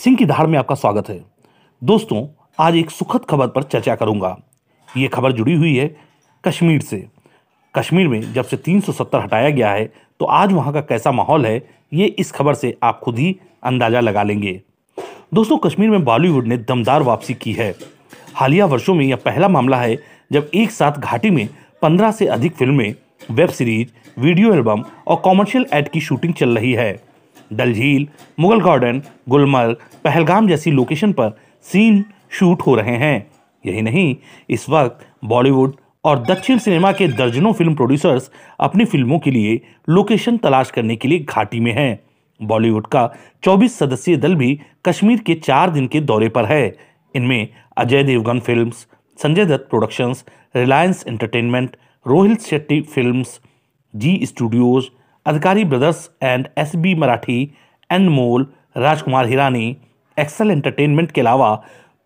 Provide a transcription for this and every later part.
सिंह की धार में आपका स्वागत है। दोस्तों, आज एक सुखद खबर पर चर्चा करूँगा। ये खबर जुड़ी हुई है कश्मीर से। कश्मीर में जब से 370 हटाया गया है तो आज वहाँ का कैसा माहौल है, ये इस खबर से आप खुद ही अंदाज़ा लगा लेंगे। दोस्तों, कश्मीर में बॉलीवुड ने दमदार वापसी की है। हालिया वर्षों में यह पहला मामला है जब एक साथ घाटी में 15 से अधिक फ़िल्में, वेब सीरीज़, वीडियो एल्बम और कॉमर्शियल एड की शूटिंग चल रही है। डल झील मुगल गार्डन, गुलमर्ग, पहलगाम जैसी लोकेशन पर सीन शूट हो रहे हैं। यही नहीं, इस वक्त बॉलीवुड और दक्षिण सिनेमा के दर्जनों फ़िल्म प्रोड्यूसर्स अपनी फ़िल्मों के लिए लोकेशन तलाश करने के लिए घाटी में हैं। बॉलीवुड का 24 सदस्यीय दल भी कश्मीर के चार दिन के दौरे पर है। इनमें Ajay Devgn films, Sanjay Dutt productions, Reliance entertainment Rohit Shetty films, Zee studios Adhikari brothers and S B Marathi Endemol Rajkumar Hirani Excel entertainment के अलावा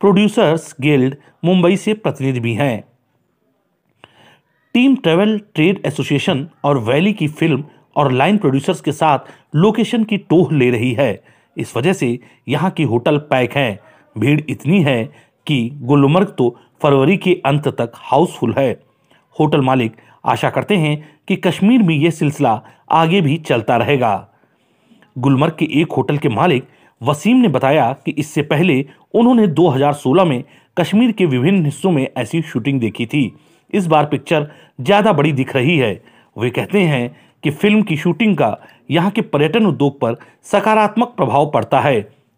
प्रोड्यूसर्स गिल्ड मुंबई से प्रतिनिधि भी हैं। टीम ट्रेवल ट्रेड एसोसिएशन और वैली की film और line producers के साथ लोकेशन की टोह ले रही है। इस वजह से यहाँ की होटल पैक हैं। भीड़ इतनी है कि गुलमर्ग तो फरवरी के अंत तक हाउसफुल है। होटल मालिक आशा करते हैं कि कश्मीर में यह सिलसिला आगे भी चलता रहेगा। गुलमर्ग के एक होटल के मालिक वसीम ने बताया कि इससे पहले उन्होंने 2016 में कश्मीर के विभिन्न हिस्सों में ऐसी शूटिंग देखी थी। इस बार पिक्चर ज़्यादा बड़ी दिख रही है। वे कहते हैं कि फ़िल्म की शूटिंग का यहाँ के पर्यटन उद्योग पर सकारात्मक प्रभाव पड़ता है।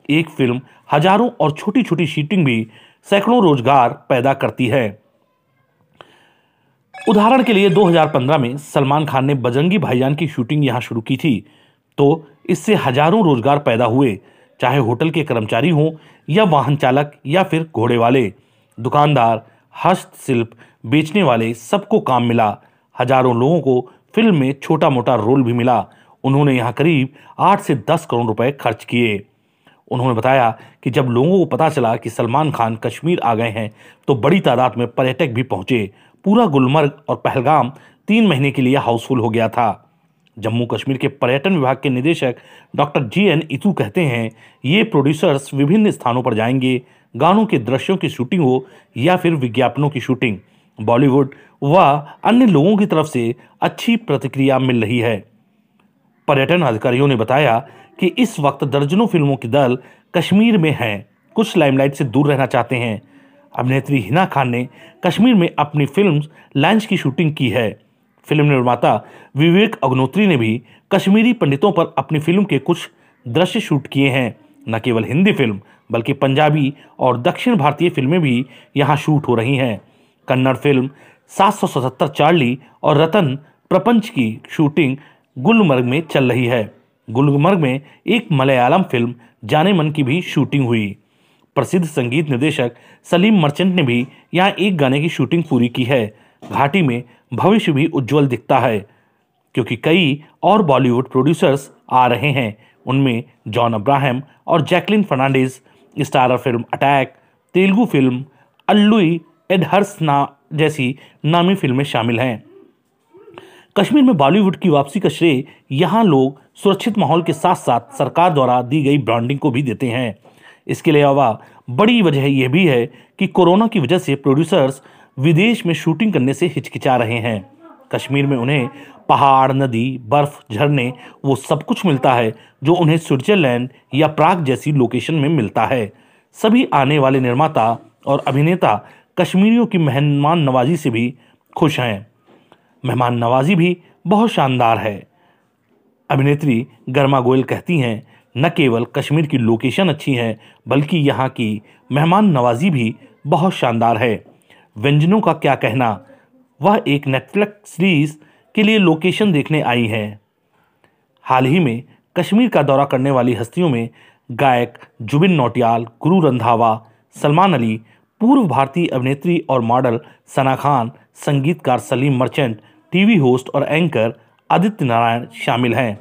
एक फ़िल्म हज़ारों और छोटी छोटी शूटिंग भी सैकड़ों रोज़गार पैदा करती है। उदाहरण के लिए 2015 में सलमान खान ने बजरंगी भाईजान की शूटिंग यहाँ शुरू की थी। तो इससे हज़ारों रोज़गार पैदा हुए, चाहे होटल के कर्मचारी हों या वाहन चालक या फिर घोड़े वाले। दुकानदार हस्तशिल्प बेचने वाले सबको काम मिला। हज़ारों लोगों को फ़िल्म में छोटा मोटा रोल भी मिला। उन्होंने यहाँ करीब आठ से दस करोड़ रुपए खर्च किए। उन्होंने बताया कि जब लोगों को पता चला कि सलमान खान कश्मीर आ गए हैं तो बड़ी तादाद में पर्यटक भी पहुँचे। पूरा गुलमर्ग और पहलगाम तीन महीने के लिए हाउसफुल हो गया था। जम्मू कश्मीर के पर्यटन विभाग के निदेशक डॉक्टर जी एन इतू कहते हैं, ये प्रोड्यूसर्स विभिन्न स्थानों पर जाएँगे, गानों के दृश्यों की शूटिंग हो या फिर विज्ञापनों की शूटिंग। बॉलीवुड व अन्य लोगों की तरफ़ से अच्छी प्रतिक्रिया मिल रही है। पर्यटन अधिकारियों ने बताया कि इस वक्त दर्जनों फ़िल्मों के दल कश्मीर में हैं। कुछ लाइमलाइट से दूर रहना चाहते हैं। अभिनेत्री हिना खान ने कश्मीर में अपनी फ़िल्म लंच की शूटिंग की है। फ़िल्म निर्माता विवेक अग्नोत्री ने भी कश्मीरी पंडितों पर अपनी फ़िल्म के कुछ दृश्य शूट किए हैं। न केवल हिंदी फ़िल्म, बल्कि पंजाबी और दक्षिण भारतीय फ़िल्में भी यहाँ शूट हो रही हैं। कन्नड़ फ़िल्म सात सौ सतहत्तर चार्ली और रतन प्रपंच की शूटिंग गुलमर्ग में चल रही है। गुलमर्ग में एक मलयालम फ़िल्म, जाने मन की भी शूटिंग हुई। प्रसिद्ध संगीत निर्देशक सलीम मर्चेंट ने भी यहाँ एक गाने की शूटिंग पूरी की है। घाटी में भविष्य भी उज्जवल दिखता है, क्योंकि कई और बॉलीवुड प्रोड्यूसर्स आ रहे हैं। उनमें जॉन अब्राहम और Jacqueline Fernandez starrer film Attack, Telugu film अल्लुई एडहर्स ना जैसी नामी फ़िल्में शामिल हैं। कश्मीर में बॉलीवुड की वापसी का श्रेय यहाँ लोग सुरक्षित माहौल के साथ साथ सरकार द्वारा दी गई ब्रांडिंग को भी देते हैं। इसके अलावा बड़ी वजह यह भी है कि कोरोना की वजह से प्रोड्यूसर्स विदेश में शूटिंग करने से हिचकिचा रहे हैं। कश्मीर में उन्हें पहाड़, नदी, बर्फ़, झरने, वो सब कुछ मिलता है, जो उन्हें स्विट्जरलैंड या प्राग जैसी लोकेशन में मिलता है। सभी आने वाले निर्माता और अभिनेता कश्मीरियों की मेहमान नवाजी से भी खुश हैं। मेहमान नवाजी भी बहुत शानदार है। अभिनेत्री गर्मा गोयल कहती हैं न केवल कश्मीर की लोकेशन अच्छी है, बल्कि यहाँ की मेहमान नवाजी भी बहुत शानदार है। व्यंजनों का क्या कहना? वह एक नेटफ्लिक्स सीरीज़ के लिए लोकेशन देखने आई हैं। हाल ही में कश्मीर का दौरा करने वाली हस्तियों में गायक जुबिन नौटियाल, गुरु रंधावा, सलमान अली, पूर्व भारतीय अभिनेत्री और मॉडल सना खान, संगीतकार सलीम मर्चेंट, टीवी होस्ट और एंकर आदित्य नारायण शामिल हैं।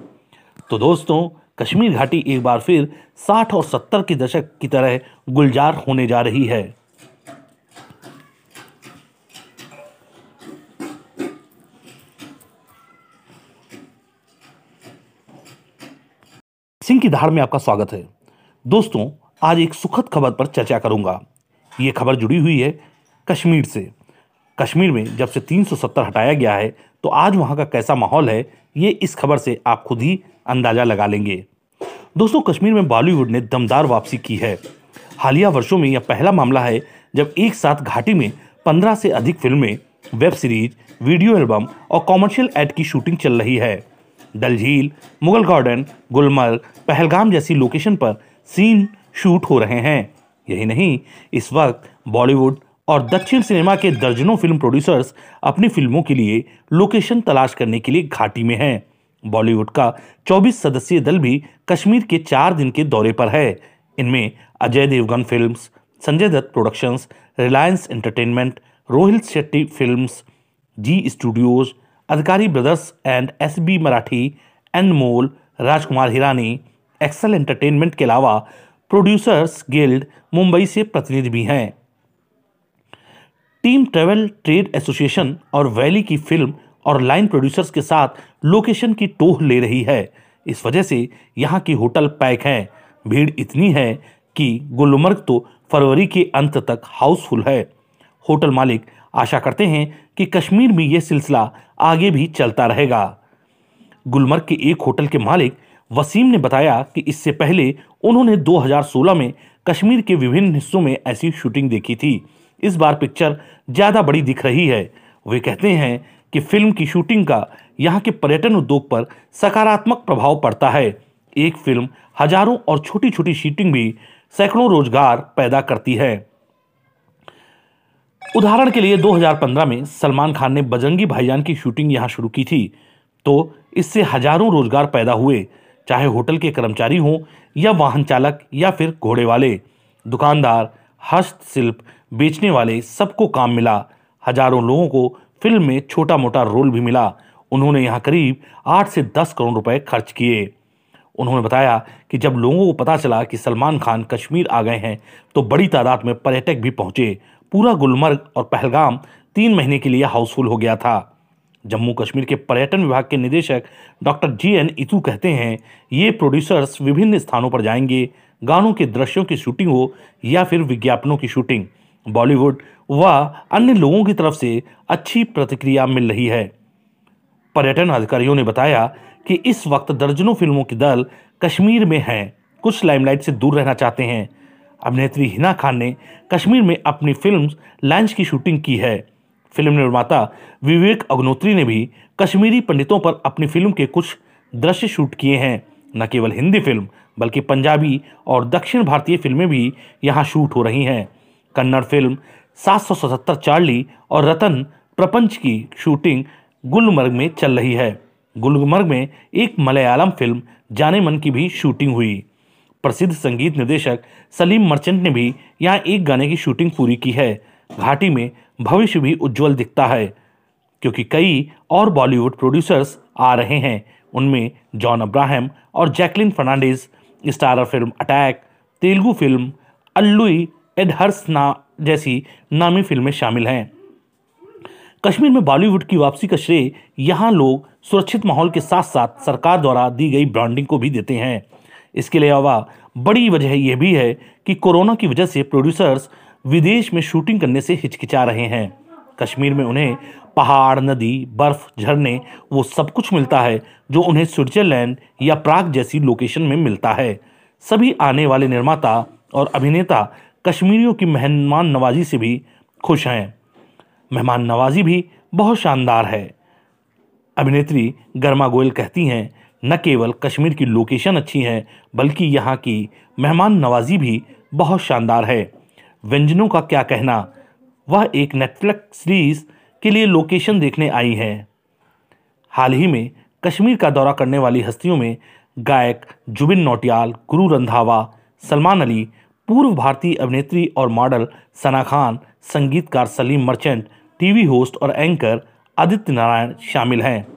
तो दोस्तों कश्मीर घाटी एक बार फिर 60 और 70 के दशक की तरह गुलजार होने जा रही है। सिंह की धार में आपका स्वागत है। दोस्तों, आज एक सुखद खबर पर चर्चा करूँगा। ये खबर जुड़ी हुई है कश्मीर से। कश्मीर में जब से 370 हटाया गया है तो आज वहाँ का कैसा माहौल है, ये इस खबर से आप खुद ही अंदाज़ा लगा लेंगे। दोस्तों, कश्मीर में बॉलीवुड ने दमदार वापसी की है। हालिया वर्षों में यह पहला मामला है, जब एक साथ घाटी में 15 से अधिक फ़िल्में, वेब सीरीज़, वीडियो एल्बम और कॉमर्शियल एड की शूटिंग चल रही है। डल झील मुगल गार्डन गुलमर्ग पहलगाम जैसी लोकेशन पर सीन शूट हो रहे हैं। यही नहीं, इस वक्त बॉलीवुड और दक्षिण सिनेमा के दर्जनों फ़िल्म प्रोड्यूसर्स अपनी फ़िल्मों के लिए लोकेशन तलाश करने के लिए घाटी में हैं। बॉलीवुड का 24 सदस्यीय दल भी कश्मीर के चार दिन के दौरे पर है। इनमें Ajay Devgn films, Sanjay Dutt productions, Reliance entertainment Rohit Shetty films, Zee studios, Adhikari brothers and S B Marathi Endemol Rajkumar Hirani, Excel entertainment के अलावा प्रोड्यूसर्स गिल्ड, मुंबई से प्रतिनिधि भी हैं। टीम ट्रेवल, ट्रेड एसोसिएशन और वैली की film और line producers के साथ लोकेशन की टोह ले रही है। इस वजह से यहाँ की होटल पैक हैं। भीड़ इतनी है कि गुलमर्ग तो फरवरी के अंत तक हाउसफुल है। होटल मालिक आशा करते हैं कि कश्मीर में यह सिलसिला आगे भी चलता रहेगा। गुलमर्ग के एक होटल के मालिक वसीम ने बताया कि इससे पहले उन्होंने 2016 में कश्मीर के विभिन्न हिस्सों में ऐसी शूटिंग देखी थी। इस बार पिक्चर ज़्यादा बड़ी दिख रही है। वे कहते हैं कि फ़िल्म की शूटिंग का यहाँ के पर्यटन उद्योग पर सकारात्मक प्रभाव पड़ता है। एक फ़िल्म हज़ारों और छोटी छोटी शूटिंग भी सैकड़ों रोज़गार पैदा करती है। उदाहरण के लिए 2015 में सलमान खान ने बजरंगी भाईजान की शूटिंग यहाँ शुरू की थी। तो इससे हज़ारों रोज़गार पैदा हुए, चाहे होटल के कर्मचारी हों या वाहन चालक या फिर घोड़े वाले। दुकानदार, हस्तशिल्प बेचने वाले सबको काम मिला। हज़ारों लोगों को फ़िल्म में छोटा मोटा रोल भी मिला। उन्होंने यहाँ करीब आठ से दस करोड़ रुपए खर्च किए। उन्होंने बताया कि जब लोगों को पता चला कि सलमान खान कश्मीर आ गए हैं तो बड़ी तादाद में पर्यटक भी पहुँचे। पूरा गुलमर्ग और पहलगाम तीन महीने के लिए हाउसफुल हो गया था। जम्मू कश्मीर के पर्यटन विभाग के निदेशक डॉक्टर जी एन इतू कहते हैं, ये प्रोड्यूसर्स विभिन्न स्थानों पर जाएँगे, गानों के दृश्यों की शूटिंग हो या फिर विज्ञापनों की शूटिंग। बॉलीवुड व अन्य लोगों की तरफ़ से अच्छी प्रतिक्रिया मिल रही है। पर्यटन अधिकारियों ने बताया कि इस वक्त दर्जनों फ़िल्मों के दल कश्मीर में हैं। कुछ लाइमलाइट से दूर रहना चाहते हैं। अभिनेत्री हिना खान ने कश्मीर में अपनी फ़िल्म लंच की शूटिंग की है। फ़िल्म निर्माता विवेक अग्नोत्री ने भी कश्मीरी पंडितों पर अपनी फ़िल्म के कुछ दृश्य शूट किए हैं। न केवल हिंदी फ़िल्म, बल्कि पंजाबी और दक्षिण भारतीय फ़िल्में भी यहाँ शूट हो रही हैं। कन्नड़ फ़िल्म, सात चार्ली और रतन प्रपंच की शूटिंग गुलमर्ग में चल रही है। गुलमर्ग में एक मलयालम फ़िल्म, जाने मन की भी शूटिंग हुई। प्रसिद्ध संगीत निर्देशक सलीम मर्चेंट ने भी यहाँ एक गाने की शूटिंग पूरी की है। घाटी में भविष्य भी उज्जवल दिखता है, क्योंकि कई और बॉलीवुड प्रोड्यूसर्स आ रहे हैं। उनमें जॉन अब्राहम और Jacqueline Fernandez, starrer film Attack, Telugu film अल्लुई एडहर्स ना जैसी नामी फ़िल्में शामिल हैं। कश्मीर में बॉलीवुड की वापसी का श्रेय यहाँ लोग सुरक्षित माहौल के साथ साथ सरकार द्वारा दी गई ब्रांडिंग को भी देते हैं। इसके अलावा बड़ी वजह यह भी है कि कोरोना की वजह से प्रोड्यूसर्स विदेश में शूटिंग करने से हिचकिचा रहे हैं। कश्मीर में उन्हें पहाड़, नदी, बर्फ़, झरने, वो सब कुछ मिलता है जो उन्हें स्विट्जरलैंड या प्राग जैसी लोकेशन में मिलता है। सभी आने वाले निर्माता और अभिनेता कश्मीरियों की मेहमान नवाजी से भी खुश हैं। मेहमान नवाजी भी बहुत शानदार है। अभिनेत्री गर्मा गोयल कहती हैं, न केवल कश्मीर की लोकेशन अच्छी है, बल्कि यहाँ की मेहमान नवाजी भी बहुत शानदार है। व्यंजनों का क्या कहना? वह एक नेटफ्लिक्स सीरीज़ के लिए लोकेशन देखने आई है। हाल ही में कश्मीर का दौरा करने वाली हस्तियों में गायक जुबिन नौटियाल, गुरु रंधावा, सलमान अली पूर्व भारतीय अभिनेत्री और मॉडल सना खान, संगीतकार सलीम मर्चेंट, टीवी होस्ट और एंकर आदित्य नारायण शामिल हैं।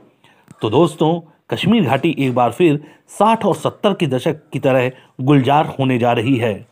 तो दोस्तों, कश्मीर घाटी एक बार फिर 60 और 70 के दशक की तरह गुलजार होने जा रही है।